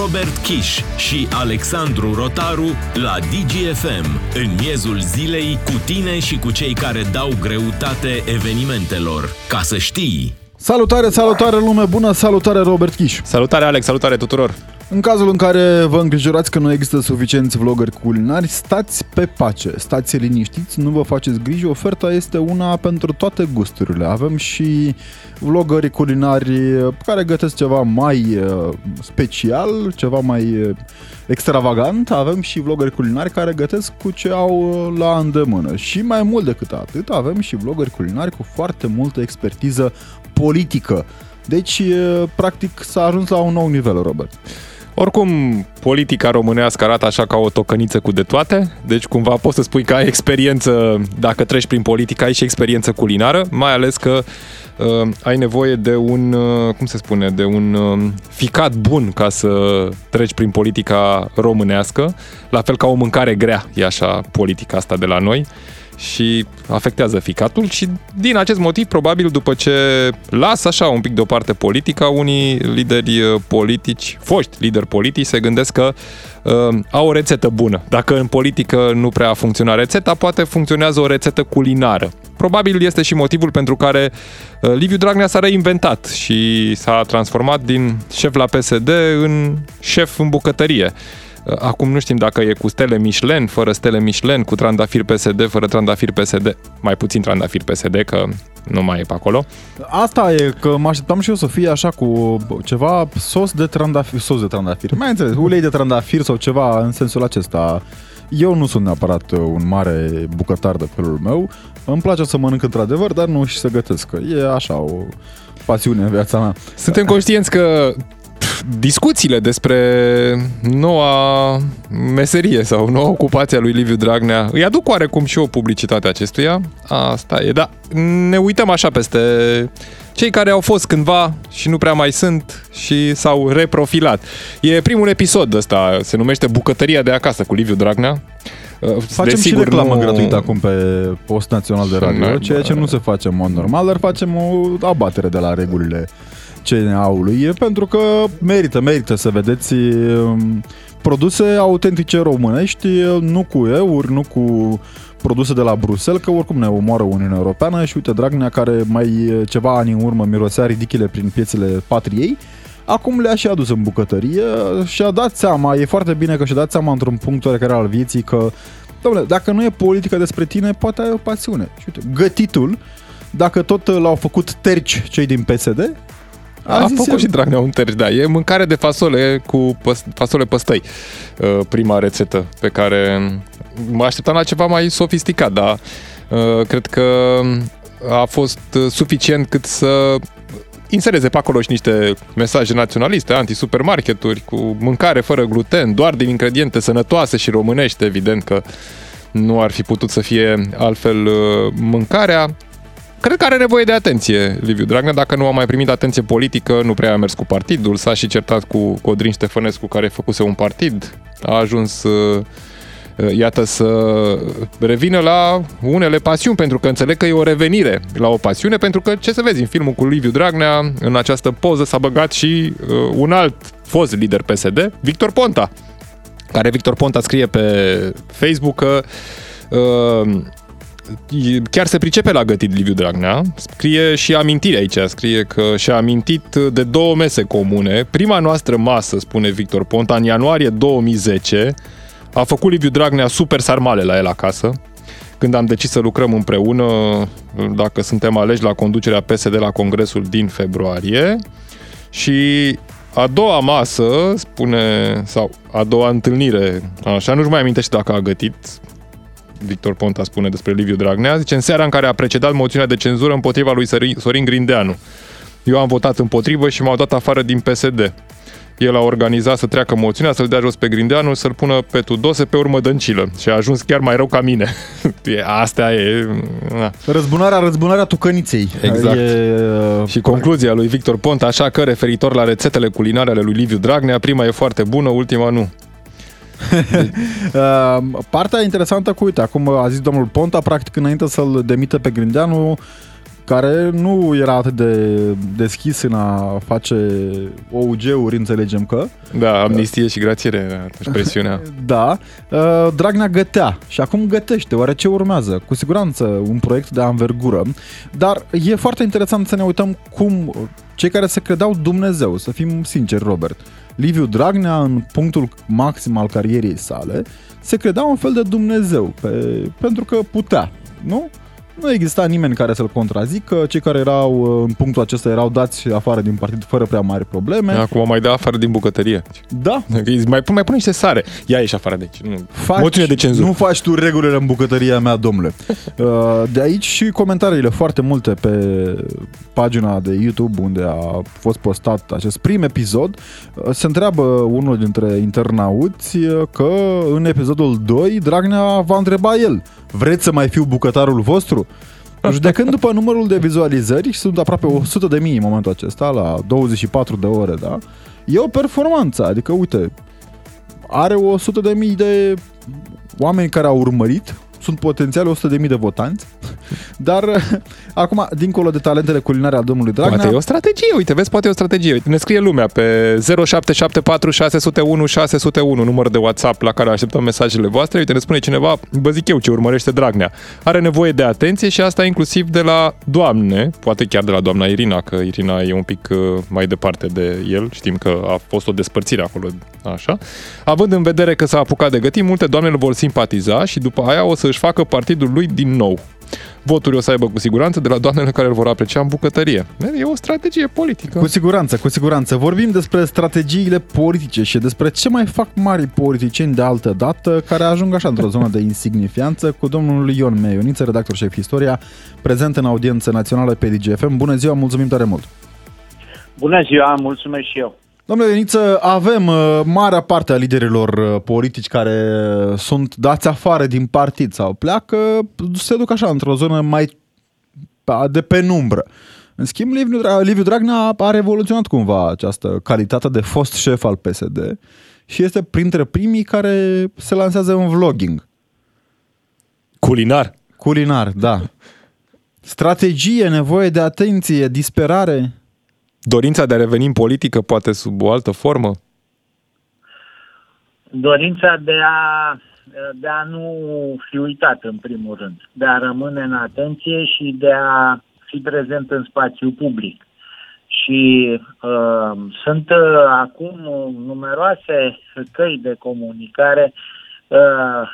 Robert Kiș și Alexandru Rotaru la DGFM, în miezul zilei, cu tine și cu cei care dau greutate evenimentelor. Ca să știi! Salutare, salutare lume bună, salutare Robert Kiș. Salutare Alex, salutare tuturor! În cazul în care vă îngrijorați că nu există suficienți vloggeri culinari, stați pe pace, stați liniștiți, nu vă faceți griji, oferta este una pentru toate gusturile. Avem și vloggeri culinari care gătesc ceva mai uh, special, ceva mai uh, extravagant, avem și vloggeri culinari care gătesc cu ce au uh, la îndemână. Și mai mult decât atât, avem și vloggeri culinari cu foarte multă expertiză politică. Deci, practic, s-a ajuns la un nou nivel, Robert. Oricum, politica românească arată așa ca o tocăniță cu de toate, deci cumva poți să spui că ai experiență, dacă treci prin politică, ai și experiență culinară, mai ales că uh, ai nevoie de un, uh, cum se spune, de un uh, ficat bun ca să treci prin politica românească, la fel ca o mâncare grea, e așa politica asta de la noi și afectează ficatul și din acest motiv, probabil după ce lasă așa un pic deoparte politica, unii lideri uh, politici, foști lideri politici, se gândesc că uh, au o rețetă bună. Dacă în politică nu prea funcționa rețeta, poate funcționează o rețetă culinară. Probabil este și motivul pentru care uh, Liviu Dragnea s-a reinventat și s-a transformat din șef la PSD în șef în bucătărie. Acum nu știm dacă e cu stele Michelin, fără stele Michelin, cu trandafir PSD, fără trandafir PSD, mai puțin trandafir PSD, că nu mai e pe acolo. Asta e, că mă așteptam și eu să fie așa cu ceva sos de trandafir, sos de trandafir, mai înțeles, ulei de trandafir sau ceva în sensul acesta. Eu nu sunt neapărat un mare bucătar de felul meu, îmi place să mănânc într-adevăr, dar nu și să gătesc. E așa o pasiune în viața mea. Suntem conștienți că discuțiile despre noua meserie sau noua ocupație a lui Liviu Dragnea îi aduc oarecum și o publicitate acestuia. Asta e, da. Ne uităm așa peste cei care au fost cândva și nu prea mai sunt și s-au reprofilat. E primul episod ăsta, se numește Bucătăria de acasă cu Liviu Dragnea. Facem Desigur, și reclamă nu... gratuită acum pe post național de radio, ceea ce nu se face în mod normal, dar facem o abatere de la regulile CNA-ului e pentru că merită, merită să vedeți um, produse autentice românești, nu cu euri, nu cu produse de la Bruxelles, că oricum ne omoară Uniunea Europeană și uite Dragnea care mai ceva ani în urmă mirosea ridicile prin piețele patriei, acum le-a și adus în bucătărie și a dat seama, e foarte bine că și-a dat seama într-un punct care al vieții că Dom'le, dacă nu e politică despre tine, poate ai o pasiune. Și uite, gătitul, dacă tot l-au făcut terci cei din PSD, a, a făcut eu. și Dragnea un terci, da. E mâncare de fasole cu păs- fasole păstăi. Uh, prima rețetă pe care mă așteptam la ceva mai sofisticat, dar uh, cred că a fost suficient cât să insereze pe acolo și niște mesaje naționaliste, anti-supermarketuri, cu mâncare fără gluten, doar din ingrediente sănătoase și românești, evident că nu ar fi putut să fie altfel uh, mâncarea cred că are nevoie de atenție Liviu Dragnea. Dacă nu a mai primit atenție politică, nu prea a mers cu partidul, s-a și certat cu Codrin Ștefănescu, care făcuse un partid, a ajuns uh, uh, iată să revină la unele pasiuni, pentru că înțeleg că e o revenire la o pasiune, pentru că, ce să vezi, în filmul cu Liviu Dragnea, în această poză s-a băgat și uh, un alt fost lider PSD, Victor Ponta, care Victor Ponta scrie pe Facebook că uh, chiar se pricepe la gătit Liviu Dragnea. Scrie și amintire aici, scrie că și-a amintit de două mese comune. Prima noastră masă, spune Victor Ponta, în ianuarie 2010, a făcut Liviu Dragnea super sarmale la el acasă, când am decis să lucrăm împreună, dacă suntem aleși la conducerea PSD la congresul din februarie. Și a doua masă, spune, sau a doua întâlnire, așa, nu-și mai amintește dacă a gătit, Victor Ponta spune despre Liviu Dragnea, zice în seara în care a precedat moțiunea de cenzură împotriva lui Sorin Grindeanu. Eu am votat împotrivă și m-au dat afară din PSD. El a organizat să treacă moțiunea, să-l dea jos pe Grindeanu, să-l pună pe Tudose, pe urmă Dăncilă. Și a ajuns chiar mai rău ca mine. Asta e... Na. Răzbunarea, răzbunarea tucăniței. Exact. E... Uh, și concluzia lui Victor Ponta, așa că referitor la rețetele culinare ale lui Liviu Dragnea, prima e foarte bună, ultima nu. Uh, partea interesantă cu, uite, acum a zis domnul Ponta, practic înainte să-l demită pe Grindeanu, care nu era atât de deschis în a face OUG-uri, înțelegem că. Da, amnistie și grațiere, expresiunea. da, uh, Dragnea gătea și acum gătește, oare ce urmează? Cu siguranță un proiect de anvergură, dar e foarte interesant să ne uităm cum cei care se credeau Dumnezeu, să fim sinceri, Robert, Liviu Dragnea, în punctul maxim al carierei sale, se credea un fel de Dumnezeu, pe, pentru că putea, nu? Nu exista nimeni care să-l contrazică, cei care erau în punctul acesta erau dați afară din partid fără prea mari probleme. Acum mai da afară din bucătărie. Da. Mai, mai pune niște sare. Ia ieși afară de aici. Nu. Faci, de cenzură. Nu faci tu regulile în bucătăria mea, domnule. Uh, de aici și comentariile foarte multe pe pagina de YouTube unde a fost postat acest prim episod. Uh, se întreabă unul dintre internauți uh, că în episodul 2 Dragnea va întreba el Vreți să mai fiu bucătarul vostru? Judecând după numărul de vizualizări, sunt aproape 100 de mii în momentul acesta, la 24 de ore, da? E o performanță, adică, uite, are 100 de mii de oameni care au urmărit sunt potențial 100.000 de votanți, dar acum, dincolo de talentele culinare al domnului Dragnea... Poate e o strategie, uite, vezi, poate e o strategie. Uite, ne scrie lumea pe 0774 601 601, număr de WhatsApp la care așteptăm mesajele voastre. Uite, ne spune cineva, vă zic eu ce urmărește Dragnea. Are nevoie de atenție și asta inclusiv de la doamne, poate chiar de la doamna Irina, că Irina e un pic uh, mai departe de el, știm că a fost o despărțire acolo, așa. Având în vedere că s-a apucat de gătit, multe doamne îl vor simpatiza și după aia o să să-și facă partidul lui din nou. Voturi o să aibă cu siguranță de la doamnele care îl vor aprecia în bucătărie. E o strategie politică. Cu siguranță, cu siguranță. Vorbim despre strategiile politice și despre ce mai fac mari politicieni de altă dată care ajung așa într-o zonă de insignifianță cu domnul Ion Meioniță, redactor șef Istoria, prezent în audiență națională pe DGFM. Bună ziua, mulțumim tare mult! Bună ziua, mulțumesc și eu! Domnule Ioniță, avem uh, marea parte a liderilor uh, politici care sunt dați afară din partid sau pleacă, se duc așa într-o zonă mai de penumbră. În schimb, Liviu, Liviu Dragnea a revoluționat cumva această calitate de fost șef al PSD și este printre primii care se lansează în vlogging. Culinar. Culinar, da. Strategie, nevoie de atenție, disperare dorința de a reveni în politică poate sub o altă formă? Dorința de a, de a nu fi uitat în primul rând, de a rămâne în atenție și de a fi prezent în spațiu public. Și uh, sunt uh, acum numeroase căi de comunicare, uh,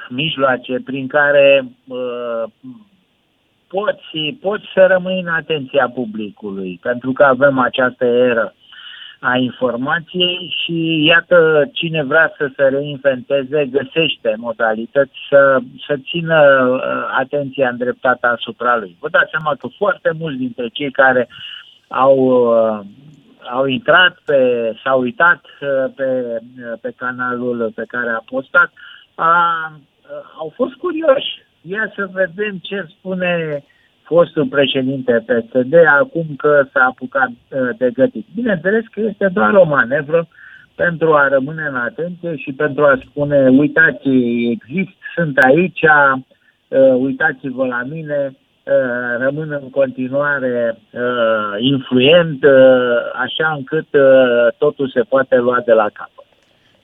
mijloace prin care uh, poți, poți să rămâi în atenția publicului, pentru că avem această eră a informației și iată cine vrea să se reinventeze găsește modalități să, să țină uh, atenția îndreptată asupra lui. Vă dați seama că foarte mulți dintre cei care au, uh, au intrat pe, s-au uitat uh, pe, pe canalul pe care a postat, a, au fost curioși ia să vedem ce spune fostul președinte PSD acum că s-a apucat uh, de gătit. Bineînțeles că este doar o manevră pentru a rămâne în atenție și pentru a spune uitați, exist, sunt aici, uh, uitați-vă la mine, uh, rămân în continuare influent, așa încât totul se poate lua de la capăt.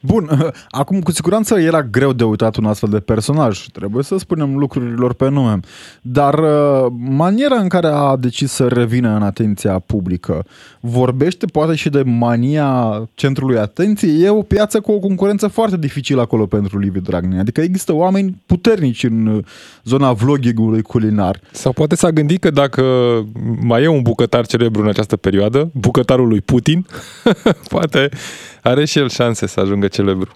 Bun, acum cu siguranță era greu de uitat un astfel de personaj, trebuie să spunem lucrurilor pe nume, dar uh, maniera în care a decis să revină în atenția publică vorbește poate și de mania centrului atenției. E o piață cu o concurență foarte dificilă acolo pentru Liviu Dragnea, adică există oameni puternici în uh, zona vlogging-ului culinar. Sau poate s-a gândit că dacă mai e un bucătar celebru în această perioadă, bucătarul lui Putin, poate are și el șanse să ajungă celebru.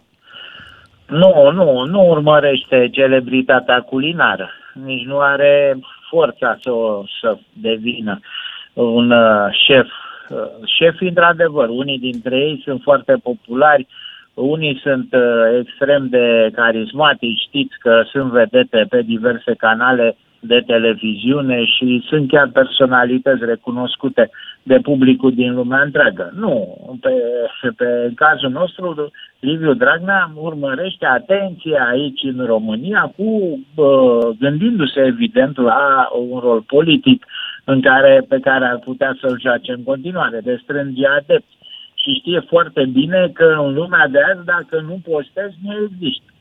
Nu, nu, nu urmărește celebritatea culinară. Nici nu are forța să, să devină un uh, șef. Uh, șefi, într-adevăr, unii dintre ei sunt foarte populari, unii sunt uh, extrem de carismatici, știți că sunt vedete pe diverse canale de televiziune și sunt chiar personalități recunoscute de publicul din lumea întreagă. Nu, pe, pe în cazul nostru, Liviu Dragnea urmărește atenție aici în România cu uh, gândindu-se evident la un rol politic în care, pe care ar putea să-l joace în continuare, de strânge adepți. Și știe foarte bine că în lumea de azi, dacă nu postezi, nu există.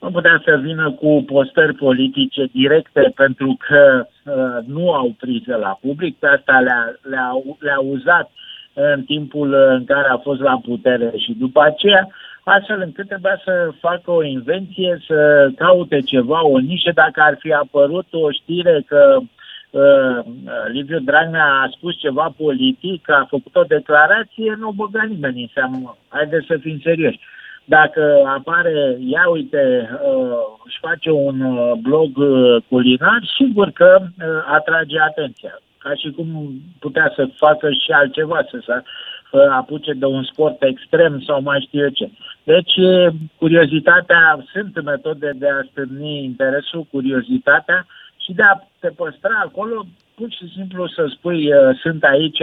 Nu putea să vină cu postări politice directe pentru că uh, nu au priză la public, pe asta le-a, le-a, le-a uzat în timpul în care a fost la putere și după aceea astfel încât trebuia să facă o invenție, să caute ceva, o nișă, dacă ar fi apărut o știre că uh, Liviu Dragnea a spus ceva politic, a făcut o declarație, nu o băga nimeni în seamă. Haideți să fim serioși. Dacă apare, ia uite, uh, își face un uh, blog uh, culinar, sigur că uh, atrage atenția. Ca și cum putea să facă și altceva, să, să apuce de un sport extrem sau mai știu eu ce. Deci, curiozitatea, sunt metode de a stârni interesul, curiozitatea și de a te păstra acolo, pur și simplu să spui, sunt aici,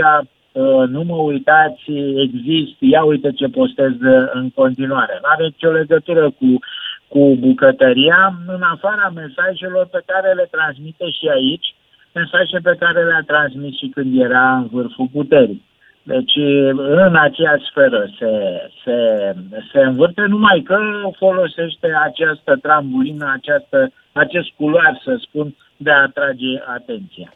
nu mă uitați, exist, ia uite ce postez în continuare. Nu are nicio legătură cu, cu bucătăria, în afara mesajelor pe care le transmite și aici, mesaje pe care le-a transmis și când era în vârful puterii. Deci în aceeași sferă se, se, se învârte, numai că folosește această trambulină, această, acest culoar, să spun, de a atrage atenția.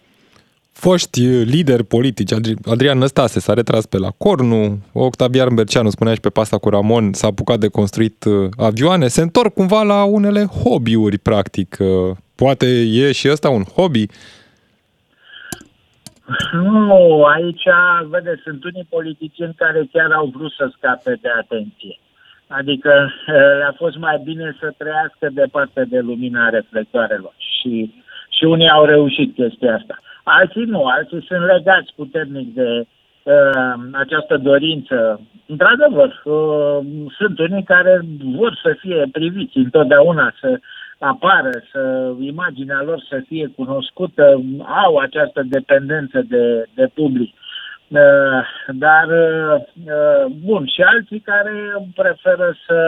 Foști lideri politici, Adrian Năstase s-a retras pe la Cornu, Octavian Berceanu, spunea și pe pasta cu Ramon, s-a apucat de construit uh, avioane, se întorc cumva la unele hobby-uri, practic. Uh, poate e și ăsta un hobby? Nu, aici, vede, sunt unii politicieni care chiar au vrut să scape de atenție. Adică le-a fost mai bine să trăiască departe de lumina reflectoarelor și, și unii au reușit chestia asta. Alții nu, alții sunt legați puternic de uh, această dorință. Într-adevăr, uh, sunt unii care vor să fie priviți întotdeauna, să apară, să imaginea lor să fie cunoscută, au această dependență de, de public. Uh, dar, uh, bun, și alții care preferă să,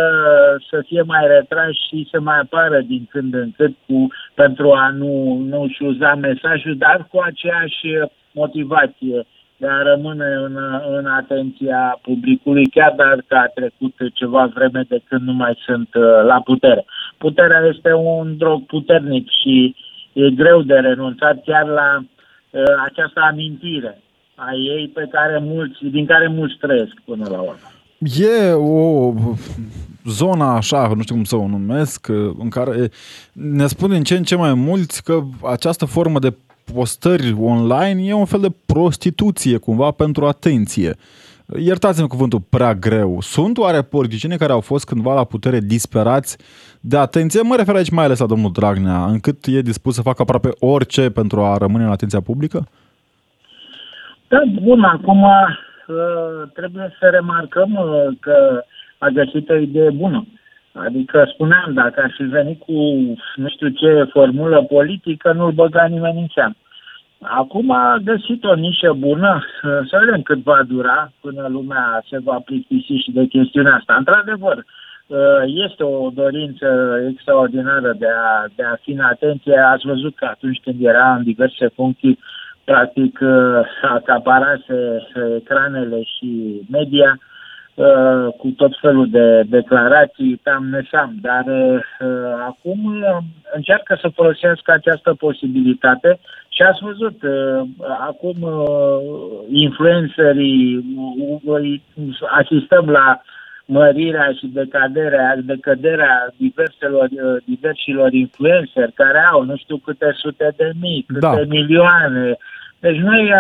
să fie mai retrași și să mai apară din când în când cu, pentru a nu, nu-și uza mesajul, dar cu aceeași motivație de a rămâne în, în atenția publicului, chiar dacă a trecut ceva vreme de când nu mai sunt uh, la putere. Puterea este un drog puternic și e greu de renunțat chiar la uh, această amintire a ei pe care mulți, din care mulți trăiesc până la urmă. E o zonă așa, nu știu cum să o numesc, uh, în care ne spun din ce în ce mai mulți că această formă de postări online e un fel de prostituție cumva pentru atenție. Iertați-mi cuvântul prea greu. Sunt oare politicieni care au fost cândva la putere disperați de atenție? Mă refer aici mai ales la domnul Dragnea, încât e dispus să facă aproape orice pentru a rămâne în atenția publică? Da, bun, acum uh, trebuie să remarcăm uh, că a găsit o idee bună. Adică spuneam, dacă ar fi venit cu nu știu ce formulă politică, nu-l băga nimeni în seamă. Acum a găsit o nișă bună, să vedem cât va dura până lumea se va plictisi și de chestiunea asta. Într-adevăr, este o dorință extraordinară de a, de a fi în atenție. Ați văzut că atunci când era în diverse funcții, practic acaparase ecranele și media, Uh, cu tot felul de declarații, tam nesam, dar uh, acum uh, încearcă să folosească această posibilitate și ați văzut, uh, acum uh, influencerii, uh, asistăm la mărirea și decăderea, decăderea diverselor, uh, diversilor influenceri care au nu știu câte sute de mii, câte da. milioane. Deci noi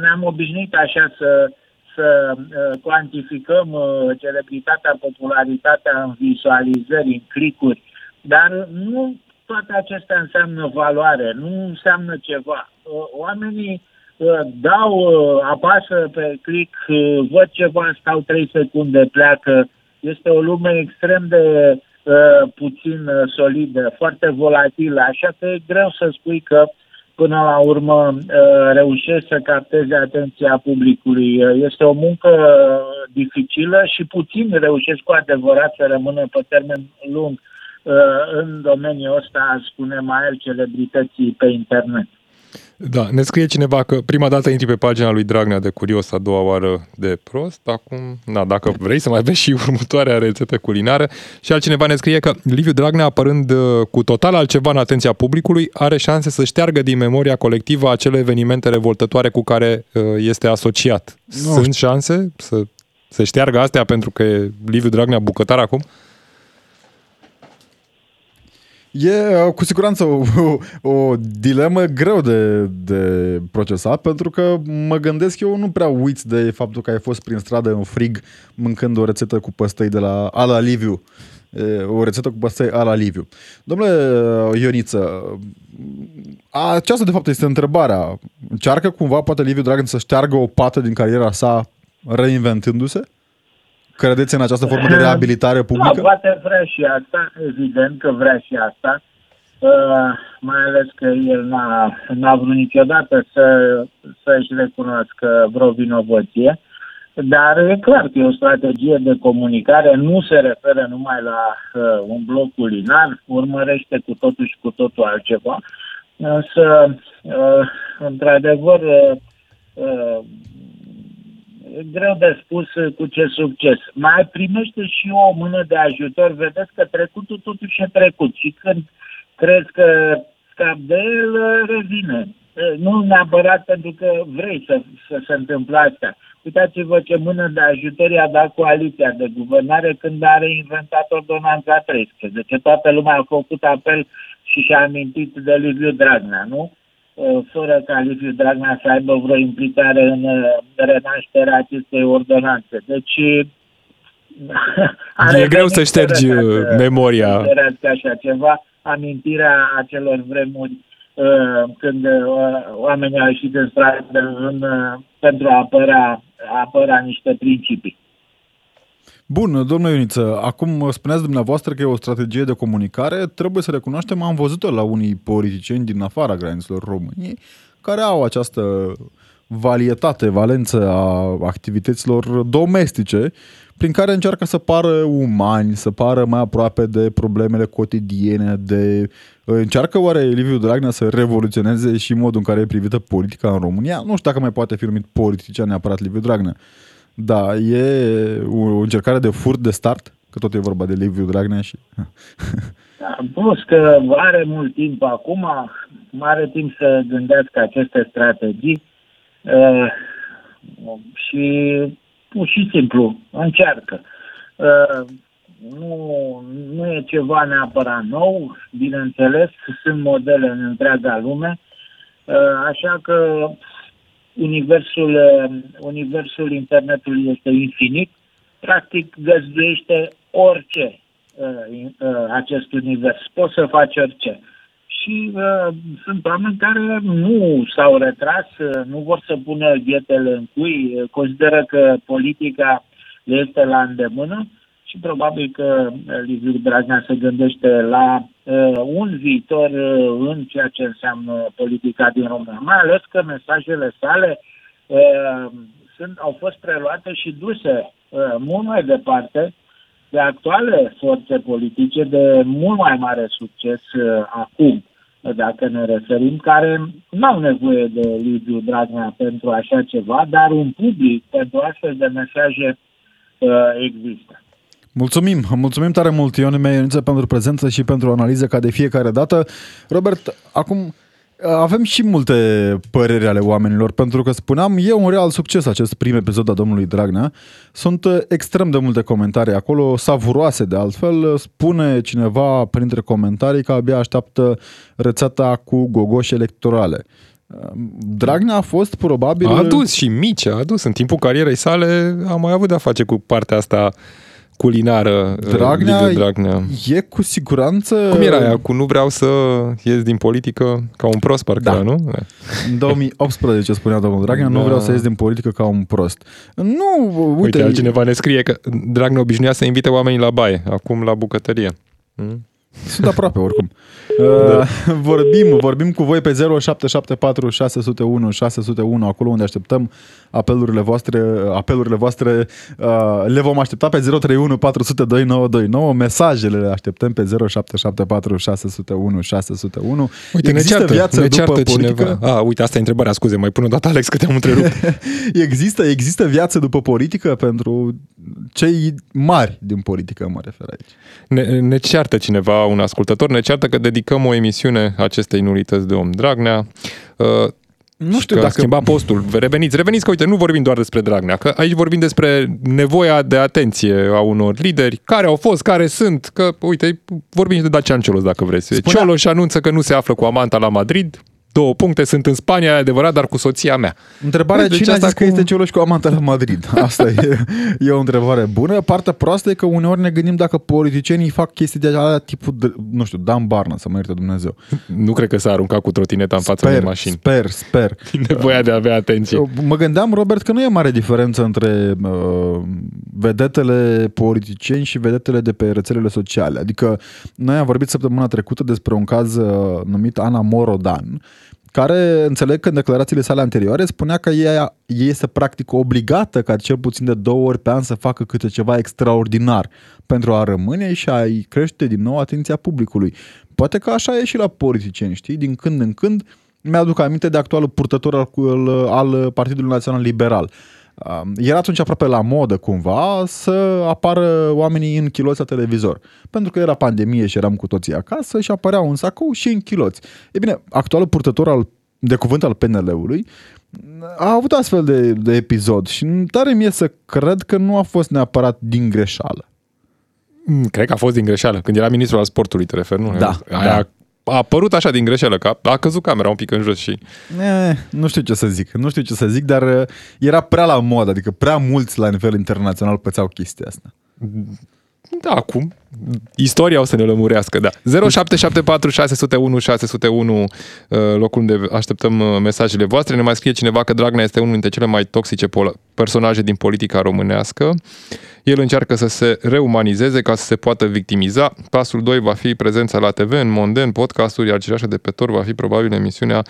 ne-am obișnuit așa să să uh, cuantificăm uh, celebritatea, popularitatea în vizualizări, în clicuri, dar nu toate acestea înseamnă valoare, nu înseamnă ceva. Uh, oamenii dau, apasă pe click, văd ceva, stau 3 secunde, pleacă. Este o lume extrem de puțin solidă, foarte volatilă, așa că e greu să spui că uh, până la urmă uh, reușesc să capteze atenția publicului. Uh, este o muncă dificilă și puțin reușesc cu adevărat să rămână pe termen lung uh, în domeniul ăsta, spune mai el, celebrității pe internet. Da, ne scrie cineva că prima dată intri pe pagina lui Dragnea de curios, a doua oară de prost. Acum, na, dacă vrei să mai vezi și următoarea rețetă culinară. Și altcineva ne scrie că Liviu Dragnea, apărând uh, cu total altceva în atenția publicului, are șanse să șteargă din memoria colectivă acele evenimente revoltătoare cu care uh, este asociat. Nu. Sunt șanse să se șteargă astea pentru că e Liviu Dragnea bucătar acum? E uh, cu siguranță o, o, o dilemă greu de, de procesat, pentru că mă gândesc eu nu prea uiți de faptul că ai fost prin stradă în frig mâncând o rețetă cu păstăi de la Ala Liviu. O rețetă cu păstăi Ala Liviu. Domnule uh, Ioniță, aceasta de fapt este întrebarea. Încearcă cumva poate Liviu Dragan să șteargă o pată din cariera sa reinventându-se? Credeți în această formă de reabilitare publică? Da, poate vrea și asta, evident că vrea și asta, uh, mai ales că el n-a, n-a vrut niciodată să, să-și recunoască vreo vinovăție, dar e clar că e o strategie de comunicare, nu se referă numai la uh, un bloc culinar, urmărește cu totul și cu totul altceva, însă, uh, într-adevăr, uh, uh greu de spus uh, cu ce succes. Mai primește și o mână de ajutor. Vedeți că trecutul totuși e trecut și când crezi că scap de el, uh, revine. Uh, nu neapărat pentru că vrei să, să se întâmple asta. Uitați-vă ce mână de ajutor i-a dat coaliția de guvernare când a reinventat ordonanța 13. Toată lumea a făcut apel și și-a amintit de Liviu Dragnea, nu? Uh, fără ca Liviu Dragnea să aibă vreo implicare în uh, renașterea acestei ordonanțe. Deci e greu să ștergi uh, memoria. așa ceva, amintirea acelor vremuri când oamenii au ieșit în stradă în, pentru a apăra, a apăra niște principii. Bun, domnule Ioniță, acum spuneați dumneavoastră că e o strategie de comunicare, trebuie să recunoaștem, am văzut-o la unii politicieni din afara granițelor României, care au această valietate, valență a activităților domestice, prin care încearcă să pară umani, să pară mai aproape de problemele cotidiene, de... Încearcă oare Liviu Dragnea să revoluționeze și modul în care e privită politica în România? Nu știu dacă mai poate fi numit politician neapărat Liviu Dragnea. Da, e o încercare de furt de start, că tot e vorba de Liviu Dragnea și... Da, plus că are mult timp acum, are timp să gândească aceste strategii uh, și pur și simplu încearcă. Uh, nu, nu e ceva neapărat nou, bineînțeles, sunt modele în întreaga lume, uh, așa că universul, uh, universul internetului este infinit, practic găzduiește orice uh, uh, acest univers. Poți să faci orice. Și uh, sunt oameni care nu s-au retras, uh, nu vor să pună ghetele în cui, consideră că politica le este la îndemână și probabil că Liviu Dragnea se gândește la uh, un viitor uh, în ceea ce înseamnă politica din România, mai ales că mesajele sale uh, sunt, au fost preluate și duse uh, mult mai departe de actuale forțe politice de mult mai mare succes uh, acum, dacă ne referim, care nu au nevoie de Liviu Dragnea pentru așa ceva, dar un public pentru astfel de mesaje uh, există. Mulțumim, mulțumim tare mult Ion Meioniță pentru prezență și pentru analiză ca de fiecare dată. Robert, acum avem și multe păreri ale oamenilor, pentru că spuneam, e un real succes acest prim episod a domnului Dragnea. Sunt extrem de multe comentarii acolo, savuroase de altfel. Spune cineva printre comentarii că abia așteaptă rețeta cu gogoși electorale. Dragnea a fost probabil... A adus și mici, a adus. În timpul carierei sale a mai avut de-a face cu partea asta culinară uh, Dragnea, Dragnea e cu siguranță... Cum era aia cu nu vreau să ies din politică ca un prost, parcă da. era, nu? În 2018 spunea domnul Dragnea, da. nu vreau să ies din politică ca un prost. Nu, uite... Uite, altcineva ne scrie că Dragnea obișnuia să invite oamenii la baie, acum la bucătărie. Hmm? Sunt aproape oricum. Da. Uh, vorbim, vorbim cu voi pe 0774 601 601, acolo unde așteptăm apelurile voastre, apelurile voastre uh, le vom aștepta pe 031 400 2929, mesajele le așteptăm pe 0774 601 601. Uite, Există ne ceartă, viață ne ceartă după cineva. politică? A, uite, asta e întrebarea, scuze, mai pun o dată, Alex, că te-am întrerupt. există, există viață după politică pentru cei mari din politică, mă refer aici. Ne, ne ceartă cineva, un ascultător, ne ceartă că dedicăm o emisiune acestei nulități de om Dragnea. Uh, nu știu dacă... schimba postul. Reveniți, reveniți că, uite, nu vorbim doar despre Dragnea, că aici vorbim despre nevoia de atenție a unor lideri, care au fost, care sunt, că, uite, vorbim de Dacian Cioloș, dacă vreți. Spunea... Cioloș anunță că nu se află cu amanta la Madrid, două puncte, sunt în Spania, e adevărat, dar cu soția mea. Întrebarea deci cine asta a zis cu... că este Cioloș cu amanta la Madrid? Asta e, e o întrebare bună. Partea proastă e că uneori ne gândim dacă politicienii fac chestii de alea tipul, de, nu știu, Dan Barna, să mă ierte Dumnezeu. Nu cred că s-a aruncat cu trotineta în fața unei mașini. Sper, sper. Nevoia de a avea atenție. Mă gândeam, Robert, că nu e mare diferență între uh, vedetele politicieni și vedetele de pe rețelele sociale. Adică noi am vorbit săptămâna trecută despre un caz uh, numit Ana Morodan, care înțeleg că în declarațiile sale anterioare spunea că ea, ea este practic obligată ca cel puțin de două ori pe an să facă câte ceva extraordinar pentru a rămâne și a-i crește din nou atenția publicului. Poate că așa e și la politicieni, știi? Din când în când mi-aduc aminte de actualul purtător al, al Partidului Național Liberal. Era atunci aproape la modă cumva să apară oamenii în chiloți la televizor. Pentru că era pandemie și eram cu toții acasă și apăreau în sacou și în chiloți. E bine, actualul purtător al, de cuvânt al PNL-ului a avut astfel de, de episod și tare mie să cred că nu a fost neapărat din greșeală. Mm, cred că a fost din greșeală. Când era ministrul al sportului, te referi, nu? Da, Aia da a apărut așa din greșeală, că a, a căzut camera un pic în jos și... E, nu știu ce să zic, nu știu ce să zic, dar uh, era prea la modă, adică prea mulți la nivel internațional pățeau chestia asta. Da, acum. Istoria o să ne lămurească, da. 0774 601 601 locul unde așteptăm uh, mesajele voastre. Ne mai scrie cineva că Dragnea este unul dintre cele mai toxice personaje din politica românească. El încearcă să se reumanizeze ca să se poată victimiza. Pasul 2 va fi prezența la TV, în Monden, podcasturi, iar Cireașa de pe tor va fi probabil emisiunea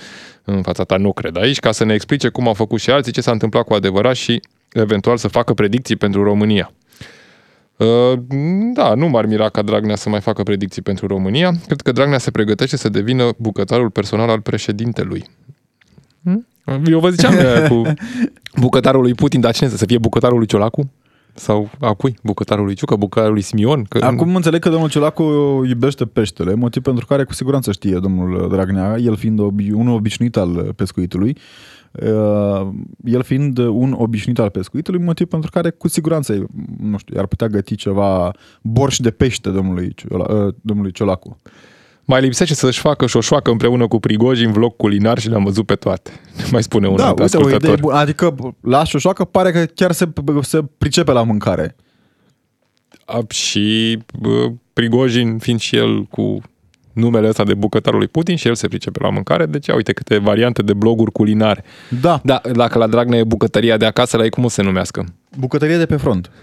în fața ta, nu cred aici, ca să ne explice cum au făcut și alții, ce s-a întâmplat cu adevărat și eventual să facă predicții pentru România. Uh, da, nu m-ar mira ca Dragnea să mai facă predicții pentru România. Cred că Dragnea se pregătește să devină bucătarul personal al președintelui. Hmm? Eu vă ziceam cu bucătarul lui Putin, dar cine să fie bucătarul lui Ciolacu? Sau a cui? Bucătarul lui Ciucă, bucătarul lui Simion? Că... Acum înțeleg că domnul Ciolacu iubește peștele, motiv pentru care cu siguranță știe domnul Dragnea, el fiind obi- unul obișnuit al pescuitului, Uh, el fiind un obișnuit al pescuitului, motiv pentru care cu siguranță, nu știu, ar putea găti ceva borș de pește domnului, uh, domnului Ciolacu. Mai lipsește să-și facă șoșoacă împreună cu Prigojin vlog culinar și le-am văzut pe toate. Mai spune un da, alt uite, ascultător. O idee bună. Adică la șoșoacă pare că chiar se, se pricepe la mâncare. A, și bă, Prigojin fiind și el cu numele ăsta de bucătarul lui Putin și el se pricepe la mâncare, deci uite câte variante de bloguri culinare. Da. Da, dacă la Dragnea e bucătăria de acasă, la ei cum o se numească? Bucătăria de pe front.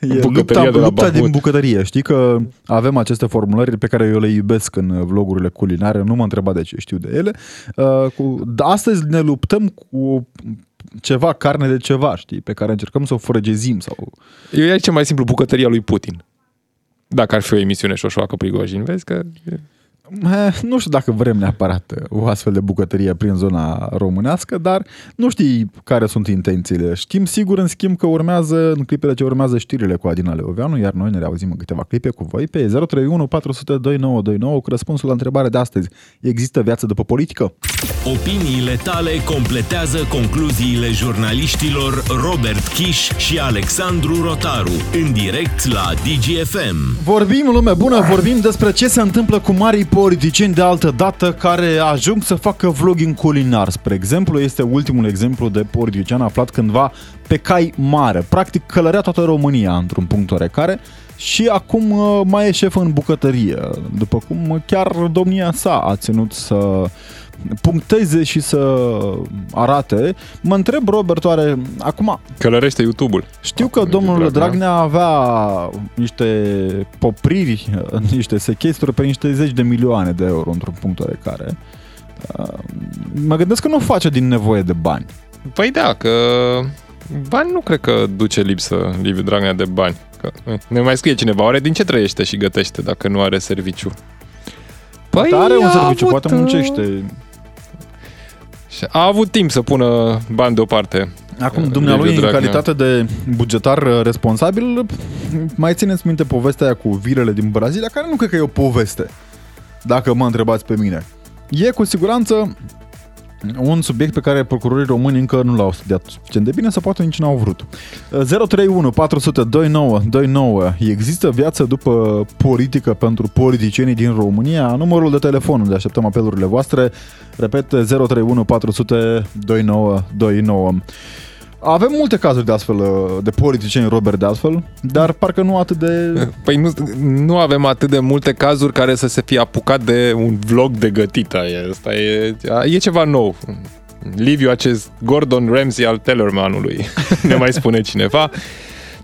E lupta, de lupta din bucătărie. Știi că avem aceste formulări pe care eu le iubesc în vlogurile culinare, nu mă întreba de ce știu de ele. Uh, cu, astăzi ne luptăm cu ceva, carne de ceva, știi, pe care încercăm să o frăgezim. Sau... Eu e ce mai simplu, bucătăria lui Putin. Dacă ar fi o emisiune și o șoacă Prigojin, vezi că... Nu știu dacă vrem neapărat o astfel de bucătărie prin zona românească, dar nu știi care sunt intențiile. Știm sigur, în schimb, că urmează, în clipele ce urmează, știrile cu Adina Leoveanu, iar noi ne reauzim în câteva clipe cu voi pe 031 400 2929 cu răspunsul la întrebarea de astăzi. Există viață după politică? Opiniile tale completează concluziile jurnaliștilor Robert Kiș și Alexandru Rotaru în direct la DGFM. Vorbim, lume bună, vorbim despre ce se întâmplă cu marii politicieni de altă dată care ajung să facă vlogging culinar. Spre exemplu, este ultimul exemplu de politician aflat cândva pe cai mare. Practic călărea toată România într-un punct oarecare și acum uh, mai e șef în bucătărie. După cum chiar domnia sa a ținut să puncteze și să arate. Mă întreb, Robert, oare acum... Călărește YouTube-ul. Știu că domnul Dragnea avea niște popriri, niște sechesturi pe niște zeci de milioane de euro într-un punct oarecare. Uh, mă gândesc că nu o face din nevoie de bani. Păi da, că bani nu cred că duce lipsă Liviu Dragnea de bani. Că, eh, ne mai scrie cineva, oare din ce trăiește și gătește dacă nu are serviciu? Păi are un serviciu, avut, poate muncește. Și a avut timp să pună bani deoparte. Acum, dumnealui, în calitate de bugetar responsabil, mai țineți minte povestea aia cu virele din Brazilia, care nu cred că e o poveste, dacă mă întrebați pe mine. E cu siguranță un subiect pe care procurorii români încă nu l-au studiat suficient de bine sau poate nici n-au vrut. 031 400 29 29 Există viață după politică pentru politicienii din România? Numărul de telefon unde așteptăm apelurile voastre. Repet, 031 400 29 29 avem multe cazuri de astfel, de politicieni Robert de astfel, dar parcă nu atât de... Păi nu, nu avem atât de multe cazuri care să se fie apucat de un vlog de gătit. Asta e, e ceva nou. Liviu, acest Gordon Ramsay al Tellermanului, ne mai spune cineva.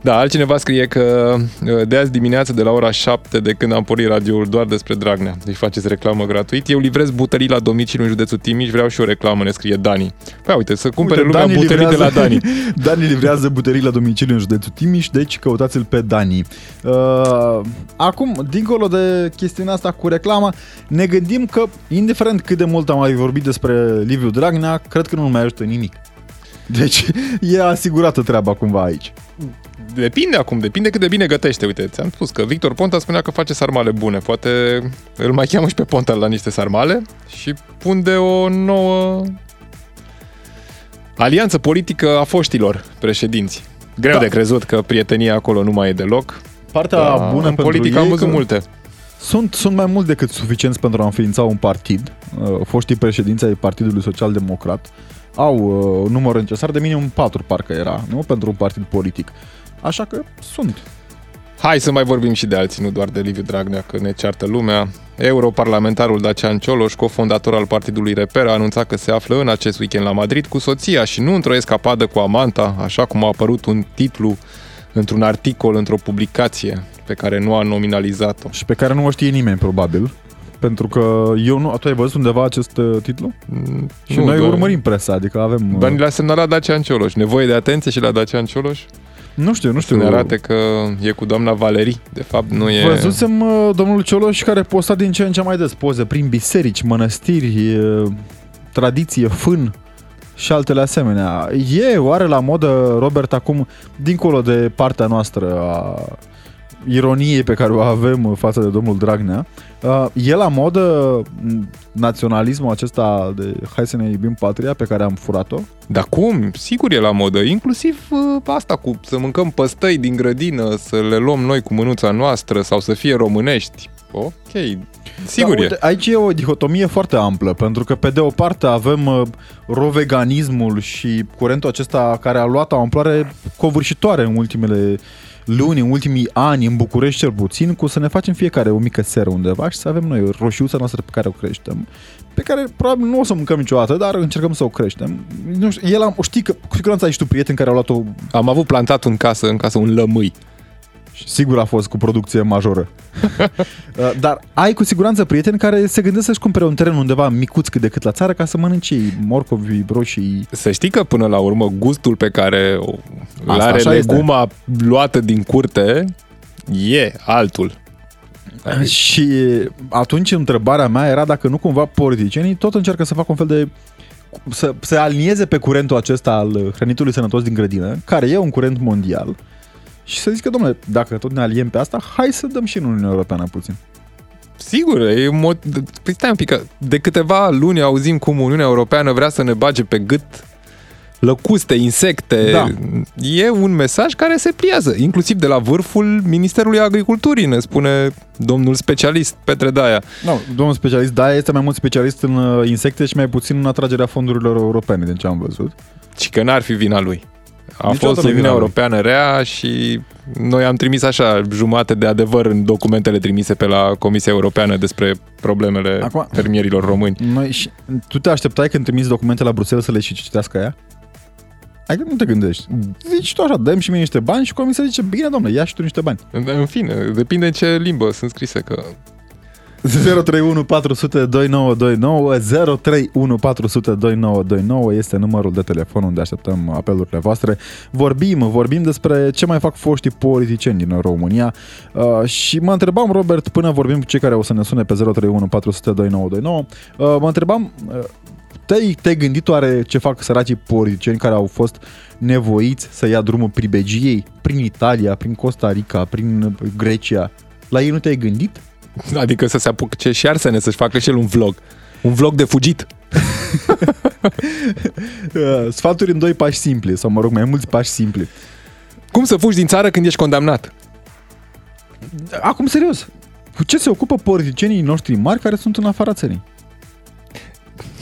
Da, altcineva scrie că uh, de azi dimineață de la ora 7 de când am pornit radioul doar despre Dragnea. Deci faceți reclamă gratuit. Eu livrez buterii la domiciliu în județul Timiș, vreau și o reclamă, ne scrie Dani. Păi uite, să cumpere uite, lumea Dani buterii livrează, de la Dani. Dani livrează buterii la domiciliu în județul Timiș, deci căutați-l pe Dani. Uh, acum, dincolo de chestiunea asta cu reclama, ne gândim că, indiferent cât de mult am mai vorbit despre Liviu Dragnea, cred că nu mai ajută nimic. Deci e asigurată treaba cumva aici. Depinde acum, depinde cât de bine gătește. Uite, ți-am spus că Victor Ponta spunea că face sarmale bune. Poate îl mai cheamă și pe Ponta la niște sarmale și pun de o nouă alianță politică a foștilor președinți. Greu da. de crezut că prietenia acolo nu mai e deloc. Partea da, bună în politică am văzut multe. Sunt, sunt mai mult decât suficienți pentru a înființa un partid. Uh, foștii președinți ai Partidului Social Democrat au uh, număr necesar de minimum 4 parcă era, nu? Pentru un partid politic. Așa că sunt. Hai să mai vorbim și de alții, nu doar de Liviu Dragnea, că ne ceartă lumea. Europarlamentarul Dacian Cioloș, cofondator al partidului Reper, a anunțat că se află în acest weekend la Madrid cu soția și nu într-o escapadă cu amanta, așa cum a apărut un titlu într-un articol, într-o publicație pe care nu a nominalizat-o. Și pe care nu o știe nimeni, probabil. Pentru că eu nu... Tu ai văzut undeva acest uh, titlu? Mm, și nu, noi doar... urmărim presa, adică avem... Dar ni l-a semnalat Dacian Cioloș. Nevoie de atenție și la Dacian Cioloș? Nu știu, nu știu. Să ne arate că e cu doamna Valerii. De fapt, nu e... Văzusem uh, domnul Cioloș care posta din ce în ce mai des poze prin biserici, mănăstiri, uh, tradiție, fân și altele asemenea. E oare la modă, Robert, acum, dincolo de partea noastră a ironiei pe care o avem față de domnul Dragnea, uh, e la modă naționalismul acesta de hai să ne iubim patria pe care am furat-o? Da cum? Sigur e la modă. Inclusiv uh, asta cu să mâncăm păstăi din grădină, să le luăm noi cu mânuța noastră sau să fie românești. Ok, sigur da, uite, e. Aici e o dihotomie foarte amplă, pentru că pe de o parte avem uh, roveganismul și curentul acesta care a luat o amploare covârșitoare în ultimele luni, în ultimii ani, în București cel puțin, cu să ne facem fiecare o mică seră undeva și să avem noi roșiuța noastră pe care o creștem, pe care probabil nu o să o mâncăm niciodată, dar încercăm să o creștem. Nu știu, el am, știi că cu siguranță ai și tu prieteni care au luat-o... Am avut plantat în casă, în casă un lămâi sigur a fost cu producție majoră. Uh, dar ai cu siguranță prieteni care se gândesc să-și cumpere un teren undeva micuț cât de cât la țară ca să mănânce morcovi, roșii. Să știi că până la urmă gustul pe care îl are leguma este. luată din curte e altul. Și atunci întrebarea mea era dacă nu cumva politicienii tot încearcă să facă un fel de să se alinieze pe curentul acesta al hrănitului sănătos din grădină, care e un curent mondial, și să zică, domnule, dacă tot ne aliem pe asta, hai să dăm și în Uniunea Europeană puțin. Sigur, e mod... Păi stai un pic, că de câteva luni auzim cum Uniunea Europeană vrea să ne bage pe gât lăcuste, insecte. Da. E un mesaj care se pliază, inclusiv de la vârful Ministerului Agriculturii, ne spune domnul specialist Petre Daia. No, domnul specialist Daia este mai mult specialist în uh, insecte și mai puțin în atragerea fondurilor europene, din ce am văzut. Și că n-ar fi vina lui. A Niciodată fost Uniunea Europeană rea și noi am trimis așa jumate de adevăr în documentele trimise pe la Comisia Europeană despre problemele Acum, fermierilor români. Noi, și, tu te așteptai când trimiți documente la Bruxelles să le și citească ea? Adică nu te gândești. Zici tu așa, dăm și mie niște bani și comisia zice, bine domnule, ia și tu niște bani. În fine, depinde în ce limbă sunt scrise, că 031 400 2929 031 400 2929 este numărul de telefon unde așteptăm apelurile voastre. Vorbim, vorbim despre ce mai fac foștii politicieni din România uh, și mă întrebam, Robert, până vorbim cu cei care o să ne sune pe 031 400 2929, uh, mă întrebam, uh, te-ai, te-ai gândit oare ce fac săracii politicieni care au fost nevoiți să ia drumul pribegiei prin Italia, prin Costa Rica, prin Grecia? La ei nu te-ai gândit? Adică să se apuce și Arsene să-și facă și el un vlog. Un vlog de fugit. Uh, sfaturi în doi pași simpli, sau mă rog, mai mulți pași simpli. Cum să fugi din țară când ești condamnat? Acum, serios, cu ce se ocupă politicienii noștri mari care sunt în afara țării?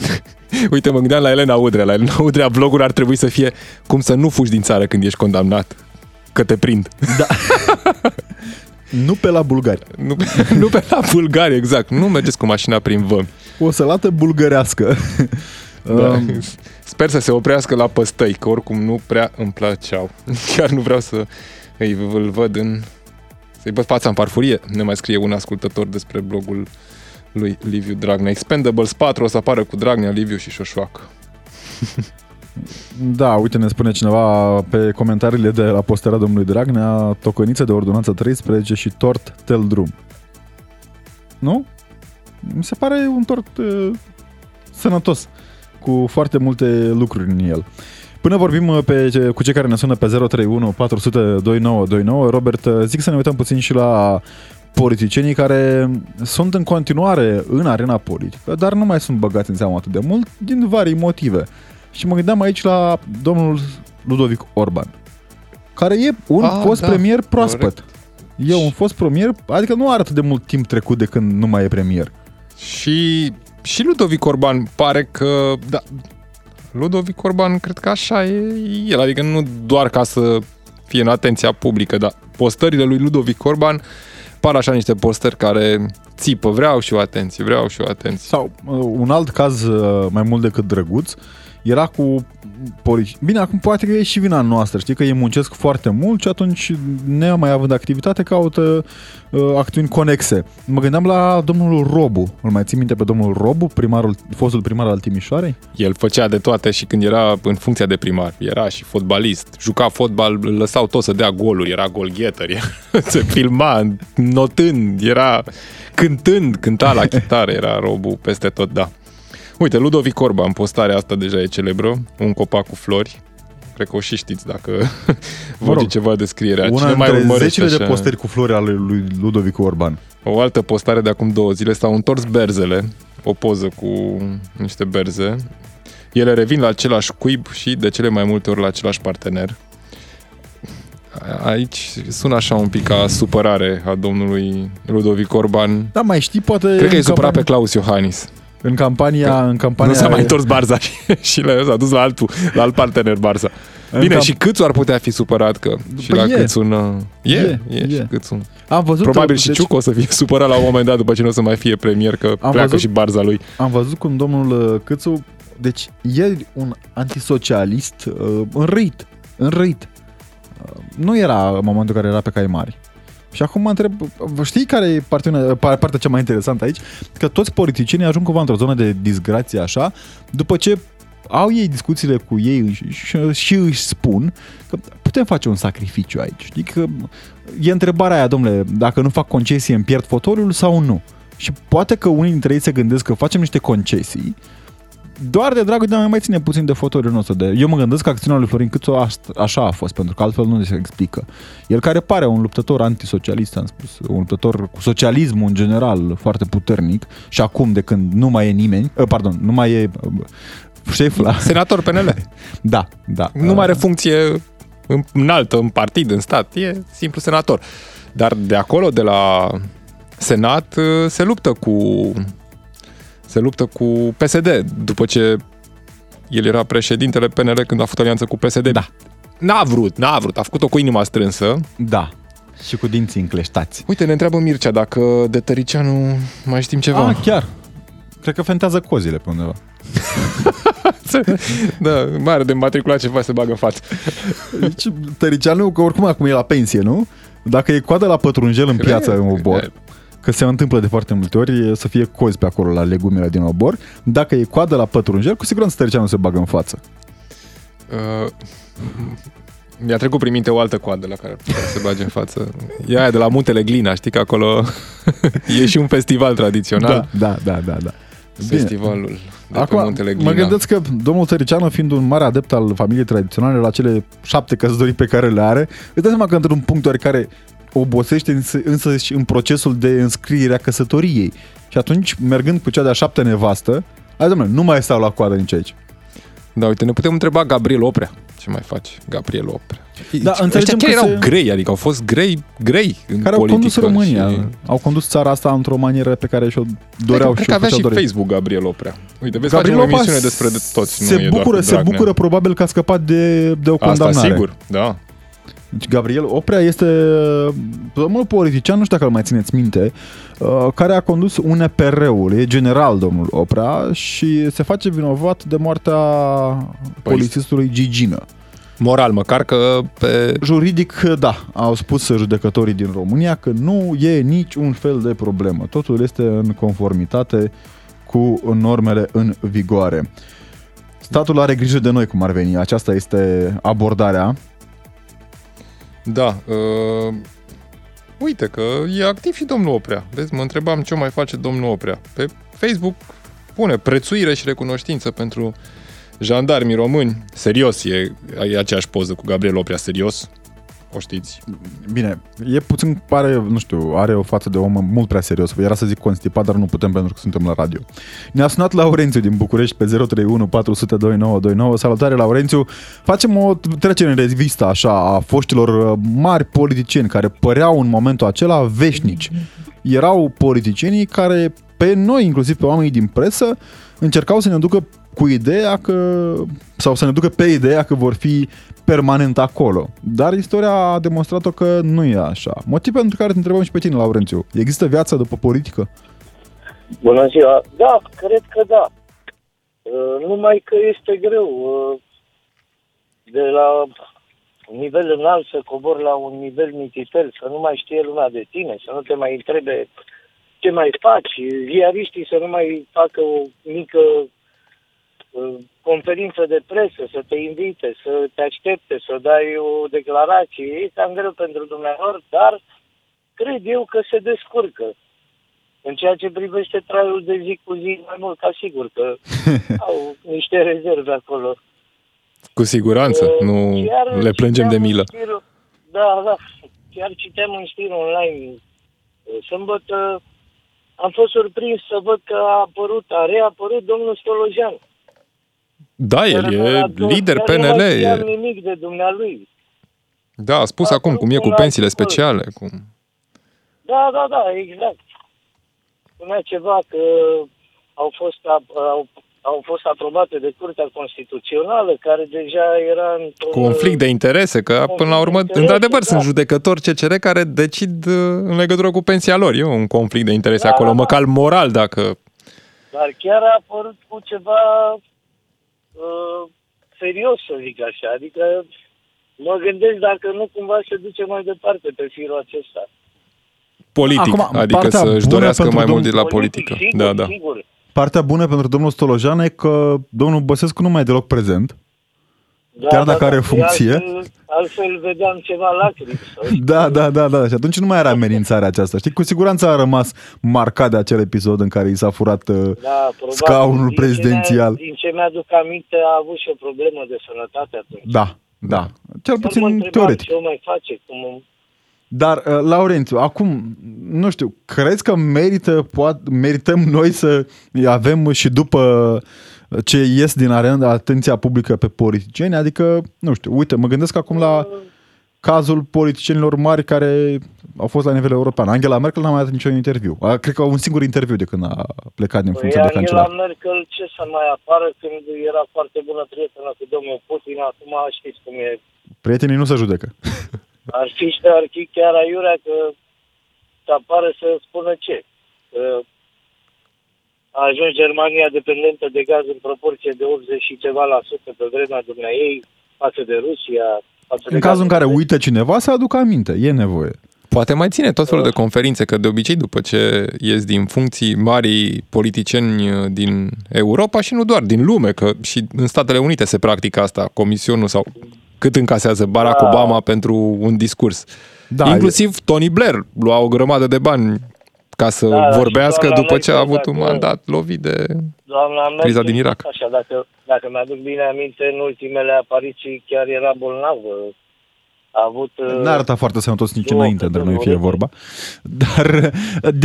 Uite, mă gândeam la Elena Udrea. La Elena Udrea vlogul ar trebui să fie cum să nu fugi din țară când ești condamnat. Că te prind. Da. Nu pe la bulgari. Nu, nu pe la bulgari, exact. Nu mergeți cu mașina prin vămi. O sălată bulgărească. Da. Um, Sper să se oprească la păstăi, că oricum nu prea îmi plăceau. Chiar nu vreau să îi îl văd în... Să-i văd fața în farfurie. Ne mai scrie un ascultător despre blogul lui Liviu Dragnea. Expendables 4 o să apară cu Dragnea, Liviu și Șoșoacă. Da, uite, ne spune cineva pe comentariile de la postarea domnului Dragnea, tocăniță de ordonanță 13 și tort tel drum. Nu? Mi se pare un tort uh, sănătos, cu foarte multe lucruri în el. Până vorbim uh, pe, cu cei care ne sună pe 031 400 2929, Robert, uh, zic să ne uităm puțin și la politicienii care sunt în continuare în arena politică, dar nu mai sunt băgați în seamă atât de mult din vari motive. Și mă gândeam aici la domnul Ludovic Orban, care e un ah, fost da, premier proaspăt. Corect. E un fost premier, adică nu are atât de mult timp trecut de când nu mai e premier. Și, și Ludovic Orban pare că, da, Ludovic Orban cred că așa e el, adică nu doar ca să fie în atenția publică, dar postările lui Ludovic Orban par așa niște postări care țipă, vreau și o atenție, vreau și o atenție. Sau uh, un alt caz uh, mai mult decât drăguț, uh, era cu porici. Bine, acum poate că e și vina noastră, știi că ei muncesc foarte mult și atunci, mai având activitate, caută uh, acțiuni conexe. Mă gândeam la domnul Robu. Îl mai ții minte pe domnul Robu, primarul, fostul primar al Timișoarei? El făcea de toate și când era în funcția de primar. Era și fotbalist, juca fotbal, lăsau tot să dea goluri, era golgheter, se filma notând, era cântând, cânta la chitară, era Robu peste tot, da. Uite, Ludovic Orba, în postarea asta deja e celebră, un copac cu flori. Cred că o și știți dacă vă rog, ceva descrierea. Una Cine mai zecile așa? de postări cu flori ale lui Ludovic Orban. O altă postare de acum două zile s-au întors berzele, o poză cu niște berze. Ele revin la același cuib și de cele mai multe ori la același partener. Aici sună așa un pic ca supărare a domnului Ludovic Orban. Da, mai știi, poate... Cred că e supărat pe Claus Iohannis. În campania... În campania nu s-a mai întors Barza și, și s-a dus la altul, la alt partener Barza. Bine, cam... și Câțu ar putea fi supărat că și păi la e. Câțu un... E, e, e, e. și Câțu. Am văzut Probabil și deci... Ciucă o să fie supărat la un moment dat după ce nu o să mai fie premier, că am pleacă văzut, și Barza lui. Am văzut cum domnul uh, Câțu, deci e un antisocialist uh, înrăit, înrăit. Uh, nu era în momentul în care era pe cai mari. Și acum mă întreb, știi care e partea, partea cea mai interesantă aici? Că toți politicienii ajung cumva într-o zonă de disgrație așa, după ce au ei discuțiile cu ei și, și, și își spun că putem face un sacrificiu aici. Știi că e întrebarea aia, domnule, dacă nu fac concesie îmi pierd fotoliul sau nu? Și poate că unii dintre ei se gândesc că facem niște concesii doar de dragul de a mai ține puțin de fotoliul nostru. De... Eu mă gândesc că acțiunea lui Florin Câțu așa a fost, pentru că altfel nu se explică. El care pare un luptător antisocialist, am spus, un luptător cu socialismul în general foarte puternic și acum de când nu mai e nimeni, uh, pardon, nu mai e uh, șef la... Senator PNL. da, da. Nu mai are funcție înaltă în partid, în stat, e simplu senator. Dar de acolo, de la Senat, uh, se luptă cu se luptă cu PSD, după ce el era președintele PNL când a făcut alianță cu PSD. Da. N-a vrut, n-a vrut, a făcut-o cu inima strânsă. Da. Și cu dinții încleștați. Uite, ne întreabă Mircea dacă de Tăricianu mai știm ceva. Ah, chiar. Cred că fentează cozile pe undeva. da, mare de matriculat ceva se bagă în față. Deci, Tăricianu, că oricum acum e la pensie, nu? Dacă e coadă la pătrunjel în piață în obor, că se întâmplă de foarte multe ori să fie cozi pe acolo la legumele din obor, dacă e coadă la pătrunjel, cu siguranță Tăricianu se bagă în față. Uh, mi-a trecut prin minte o altă coadă la care se bage în față. E aia de la Muntele Glina, știi că acolo e și un festival tradițional. Da, da, da, da. da. Festivalul de Acum, pe Muntele Glina. mă gândesc că domnul Tăricianu, fiind un mare adept al familiei tradiționale, la cele șapte căsătorii pe care le are, îți dai seama că într-un punct oarecare obosește însă, însă și în procesul de înscriere a căsătoriei. Și atunci, mergând cu cea de-a șapte nevastă, hai domnule, nu mai stau la coadă nici aici. Da, uite, ne putem întreba Gabriel Oprea. Ce mai face Gabriel Oprea? Da, înțelegem chiar că erau se- grei, adică au fost grei, grei în Care au condus politică România, Și... au condus țara asta într-o manieră pe care și-o Cred doreau că, cred și că o avea și făceau dori. Facebook Gabriel Oprea. Uite, vezi, Gabriel facem o Opa emisiune despre de toți, se nu e doar bucură, cu se Dragnea. bucură probabil că a scăpat de, de o Asta condamnare. sigur, da. Deci Gabriel Oprea este domnul politician, nu știu dacă îl mai țineți minte, uh, care a condus UNPR-ul, e general domnul Oprea și se face vinovat de moartea polițistului Gigină. Moral, măcar că pe... Juridic, da, au spus judecătorii din România că nu e niciun fel de problemă. Totul este în conformitate cu normele în vigoare. Statul are grijă de noi, cum ar veni. Aceasta este abordarea. Da. Uh, uite că e activ și domnul Oprea. Vezi, mă întrebam ce mai face domnul Oprea. Pe Facebook pune prețuire și recunoștință pentru jandarmii români. Serios, e, e aceeași poză cu Gabriel Oprea, serios. O știți? Bine, e puțin, pare, nu știu, are o față de om mult prea serios. Era să zic constipat, dar nu putem pentru că suntem la radio. Ne-a sunat Laurențiu din București pe 031 400 2929. Salutare, Laurențiu! Facem o trecere în revistă așa a foștilor uh, mari politicieni care păreau în momentul acela veșnici. Erau politicienii care pe noi, inclusiv pe oamenii din presă, încercau să ne ducă cu ideea că, sau să ne ducă pe ideea că vor fi permanent acolo. Dar istoria a demonstrat-o că nu e așa. Motiv pentru care te întrebăm și pe tine, Laurențiu. Există viață după politică? Bună ziua! Da, cred că da. Uh, Numai că este greu uh, de la un nivel înalt să cobor la un nivel mititel, să nu mai știe lumea de tine, să nu te mai întrebe ce mai faci, ziariștii să nu mai facă o mică uh, conferință de presă, să te invite, să te aștepte, să dai o declarație. E cam greu pentru dumneavoastră, dar cred eu că se descurcă. În ceea ce privește traiul de zi cu zi, mai mult ca sigur că au niște rezerve acolo. Cu siguranță, Uh, nu chiar le plângem de citeam milă. în știri- Da, da. Chiar citeam în știri online uh, sâmbătă. Am fost surprins să văd că a apărut, a reapărut domnul Stolojan. Da, el Chiar e la două- lider chiar nu PNL. mai știam E... nimic de dumnealui. Da, a spus A acum cum e apărut cu un pensiile articol. speciale. Cum... Da, da, da, exact. Spunea ceva că au fost, ap- au, au fost aprobate de Curtea Constituțională, care deja era într-un... Conflict de interese, că Conflict până la urmă, de interese, într-adevăr, da. sunt judecători CCR care decid uh, în legătură cu pensia lor. E un conflict de interese Da, acolo, da, da. măcar moral, dacă... Dar chiar a apărut cu ceva uh, serios, să zic așa. Adică mă gândesc dacă nu cumva se duce mai departe pe firul acesta. politic, Acum, adică partea să-și bună dorească pentru mai mult de domnul la Politic, politică. Sigur, da, da. sigur. Partea bună pentru domnul Stolojan e că domnul Băsescu nu mai e deloc prezent. Da, Chiar dacă are funcție. Altfel, altfel vedeam ceva lacrimi. Sau Da, da, da, da. Și atunci nu mai era amenințarea aceasta. Știi, cu siguranță a rămas marcat de acel episod în care i s-a furat uh, Da, probabil. scaunul Din ce prezidențial. mi-a- Din ce mi-aduc aminte, a avut și o problemă de sănătate atunci. Da, da. Cel Chiar mă puțin întrebam teoretic. Ce o mai face? Cum... Dar, uh, Laurențiu, acum, nu știu, crezi că merită, poate, merităm noi să avem și după ce ies din arena atenția publică pe politicieni? Adică, nu știu, uite, mă gândesc acum la cazul politicienilor mari care au fost la nivel european. Angela Merkel n-a mai dat niciun interviu. A, Cred că un singur interviu de când a plecat din Păi funcția de Angela cancelar. Merkel ce să mai apară când era foarte bună prietenă cu domnul Putin, acum știți cum e. Prietenii nu se judecă. Ar fi, ar fi chiar aiurea că să apară să spună ce. Că a ajuns Germania dependentă de gaz în proporție de 80 și ceva la sută pe vremea ei față de Rusia. Față în de cazul în care uită cineva, să aducă aminte. E nevoie. Poate mai ține tot felul de conferințe, că de obicei după ce ies din funcții mari politicieni uh, din Europa și nu doar, din lume, că și în Statele Unite se practică asta, comisionul sau cât încasează Barack da. Obama pentru un discurs. Da, Inclusiv e... Tony Blair lua o grămadă de bani ca să da, vorbească după ce a avut un mandat lovit de doamna criza din Irak. Așa, dacă, dacă mi-aduc bine aminte, în ultimele apariții chiar era bolnavă a avut... N-a arătat foarte sănătos nici înainte, dar nu fie vorba. Dar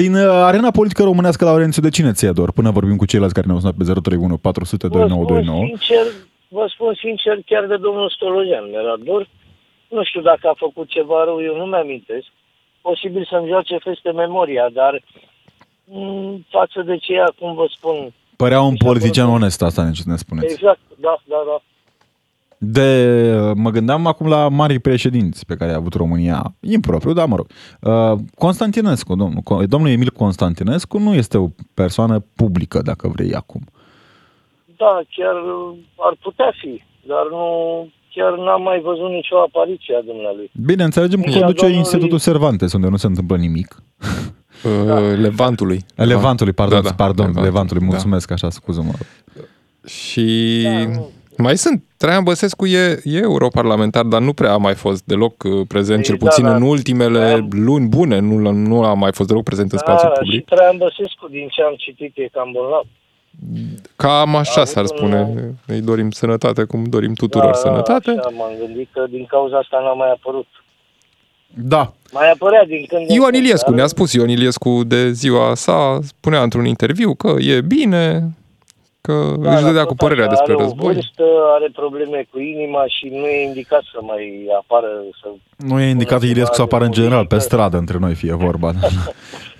din uh, arena politică românească, la Laurențiu, de cine ți-e dor? Până vorbim cu ceilalți care ne-au sunat pe 031 400 2929. Sincer, vă spun sincer, chiar de domnul Stolojan mi-era dor. Nu știu dacă a făcut ceva rău, eu nu mi-amintesc. Posibil să-mi joace feste memoria, dar m- față de ce acum vă spun... Părea un politician onest, asta ne spuneți. Exact, da, da, da. De, mă gândeam acum la mari președinți pe care a avut România, impropriu, dar mă rog. Uh, Constantinescu, domnul, domnul Emil Constantinescu nu este o persoană publică, dacă vrei, acum. Da, chiar ar putea fi, dar nu, chiar n-am mai văzut nicio apariție a dumnealui. Bine, înțelegem că conduce domnului... Institutul Cervantes, unde nu se întâmplă nimic. Da. Levantului. Levantului, pardon, da, da. pardon, Levantului, Levantului mulțumesc, da. așa, scuză-mă. Și da, mai sunt. Traian Băsescu e, e europarlamentar, dar nu prea a mai fost deloc uh, prezent, Ei, cel da, puțin da, în ultimele da. luni bune, nu, nu a mai fost deloc prezent da, în spațiu public. Și Traian Băsescu, din ce am citit, e cam bolnav. Cam așa s-ar spune. Un... Îi dorim sănătate, cum dorim tuturor da, sănătate. Așa m-am gândit că din cauza asta n-a mai apărut. Da. Mai apărea din când Ioan Iliescu, ne-a spus Ioan Iliescu de ziua sa, spunea într-un interviu că e bine, că da, își dădea cu părerea despre are război. Vârstă, are probleme cu inima și nu e indicat să mai apară. Să nu e indicat Iliescu să apară în general pe stradă între noi, fie vorba.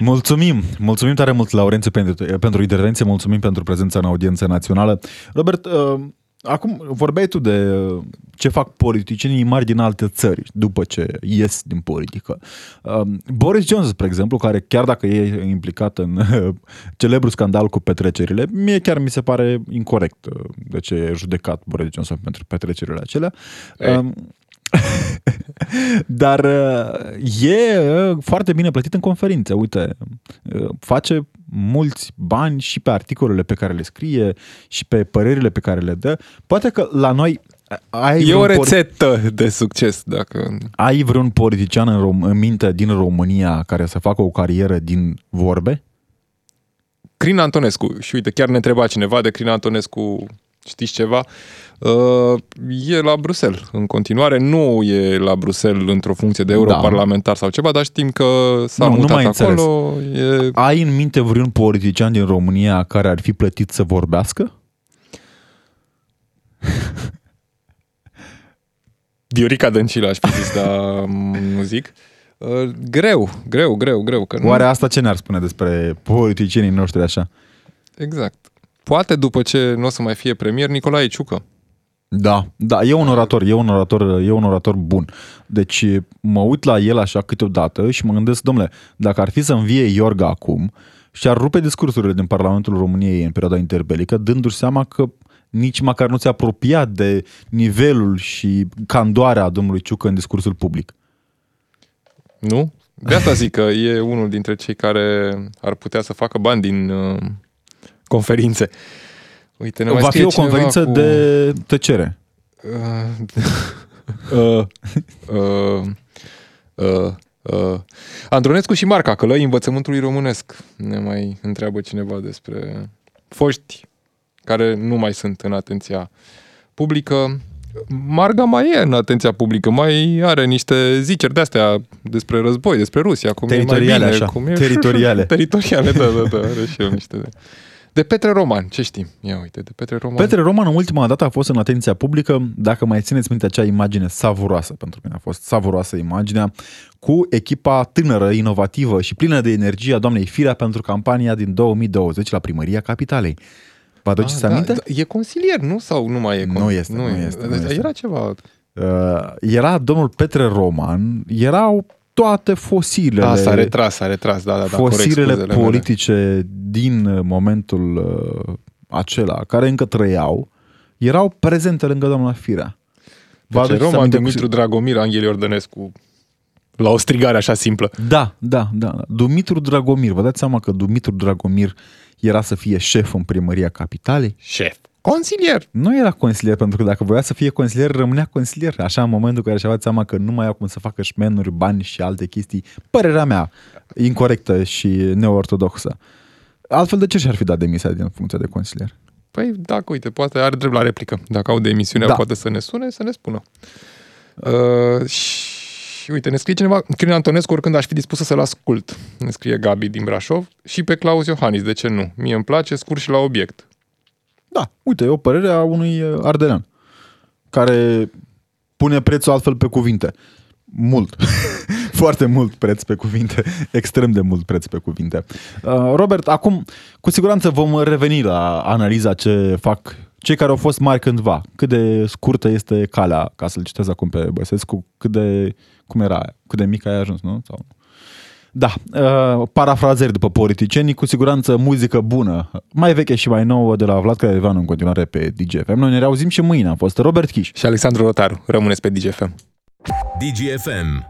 mulțumim, mulțumim tare mult, Laurențiu, pentru, pentru intervenție, mulțumim pentru prezența în audiență națională. Robert, uh, Acum, vorbeai tu de uh, ce fac politicienii mari din alte țări după ce ies din politică. Um, Boris Johnson, spre exemplu, care chiar dacă e implicat în celebru scandal cu petrecerile, mie chiar mi se pare incorrect uh, de ce e judecat Boris Johnson pentru petrecerile acelea. Ei. Um, Dar uh, e foarte bine plătit în conferințe. Uite, face mulți bani și pe articolele pe care le scrie și pe părerile pe care le dă. Poate că la noi ai e o rețetă por- de succes. dacă Ai vreun politician în, Rom- în minte din România care să facă o carieră din vorbe? Crin Antonescu. Și uite, chiar ne întreba cineva de Crin Antonescu, știți ceva? Uh, e la Bruxelles în continuare. Nu e la Bruxelles într-o funcție de europarlamentar da. sau ceva, dar știm că s-a nu, mutat nu acolo. E... Ai în minte vreun politician din România care ar fi plătit să vorbească? Viorica Dăncilă aș fi zis, dar nu zic. Uh, greu, greu, greu, greu. Că nu... Oare asta ce ne-ar spune despre politicienii noștri așa? Exact. Poate după ce nu o să mai fie premier, Nicolae Ciucă. Da, da, e un orator, e un orator, e un orator bun. Deci mă uit la el așa câteodată și mă gândesc, domnule, dacă ar fi să învie Iorga acum și ar rupe discursurile din Parlamentul României în perioada interbelică, dându-și seama că nici măcar nu ți-a apropiat de nivelul și candoarea domnului Ciucă în discursul public. Nu? De asta zic că e unul dintre cei care ar putea să facă bani din uh, conferințe. Uite, ne Va fi o conferință cu... de tăcere. Uh, uh, uh, uh, uh. Andronescu și Marca, călăi învățământului românesc. Ne mai întreabă cineva despre foști care nu mai sunt în atenția publică. Marga mai e în atenția publică, mai are niște ziceri de-astea despre război, despre Rusia, cum teritoriale, e mai bine, așa. cum e... Teritoriale. teritoriale, da, da, da, are și eu niște... De... De Petre Roman, ce știm? Ia uite, de Petre Roman. Petre Roman în ultima dată a fost în atenția publică, dacă mai țineți minte acea imagine savuroasă, pentru mine a fost savuroasă imaginea, cu echipa tânără, inovativă și plină de energie a doamnei Firea pentru campania din 2020 la primăria Capitalei. Vă aduceți ah, da, aminte? Da, e consilier, nu? Sau nu mai e? Nu este, nu, nu este. Nu este. Era ceva... uh, era domnul Petre Roman, erau toate fosilele. A, s-a retras, s-a retras, da, da, da. Fosilele corect, politice mele. Din momentul uh, acela, care încă trăiau, erau prezente lângă doamna Firea. Petre Roman, Dumitru cu... Dragomir, Anghel Iordănescu, la o strigare așa simplă. Da, da, da. Dumitru Dragomir, vă dați seama că Dumitru Dragomir era să fie șef în primăria capitalei? Șef. Consilier. Nu era consilier, pentru că dacă voia să fie consilier, rămânea consilier. Așa, în momentul în care și-a dat seama că nu mai au cum să facă șmenuri, bani și alte chestii, părerea mea, incorrectă și neortodoxă. Altfel, de ce și-ar fi dat demisia din funcția de consilier? Păi, dacă, uite, poate are drept la replică. Dacă au de emisiunea, da. poate să ne sune, să ne spună. Uh, și uite, ne scrie cineva, Crin Antonescu, oricând aș fi dispusă să-l ascult. Ne scrie Gabi din Brașov și pe Claus Iohannis, de ce nu? Mie îmi place, scurt și la obiect. Da, uite, e o părere a unui uh, ardelean care pune prețul altfel pe cuvinte. Mult. Foarte mult preț pe cuvinte. Extrem de mult preț pe cuvinte. Uh, Robert, acum cu siguranță vom reveni la analiza ce fac cei care au fost mari cândva. Cât de scurtă este calea, ca să-l citez acum pe Băsescu, cât de, cum era, cât de mic ai ajuns, nu? Sau... Da, uh, parafrazări după politicieni, cu siguranță muzică bună, mai veche și mai nouă de la Vlad Craioveanu în continuare pe DGFM. Noi ne reauzim și mâine. Am fost Robert Kiș și Alexandru Rotaru. Rămâneți pe DGFM. DGFM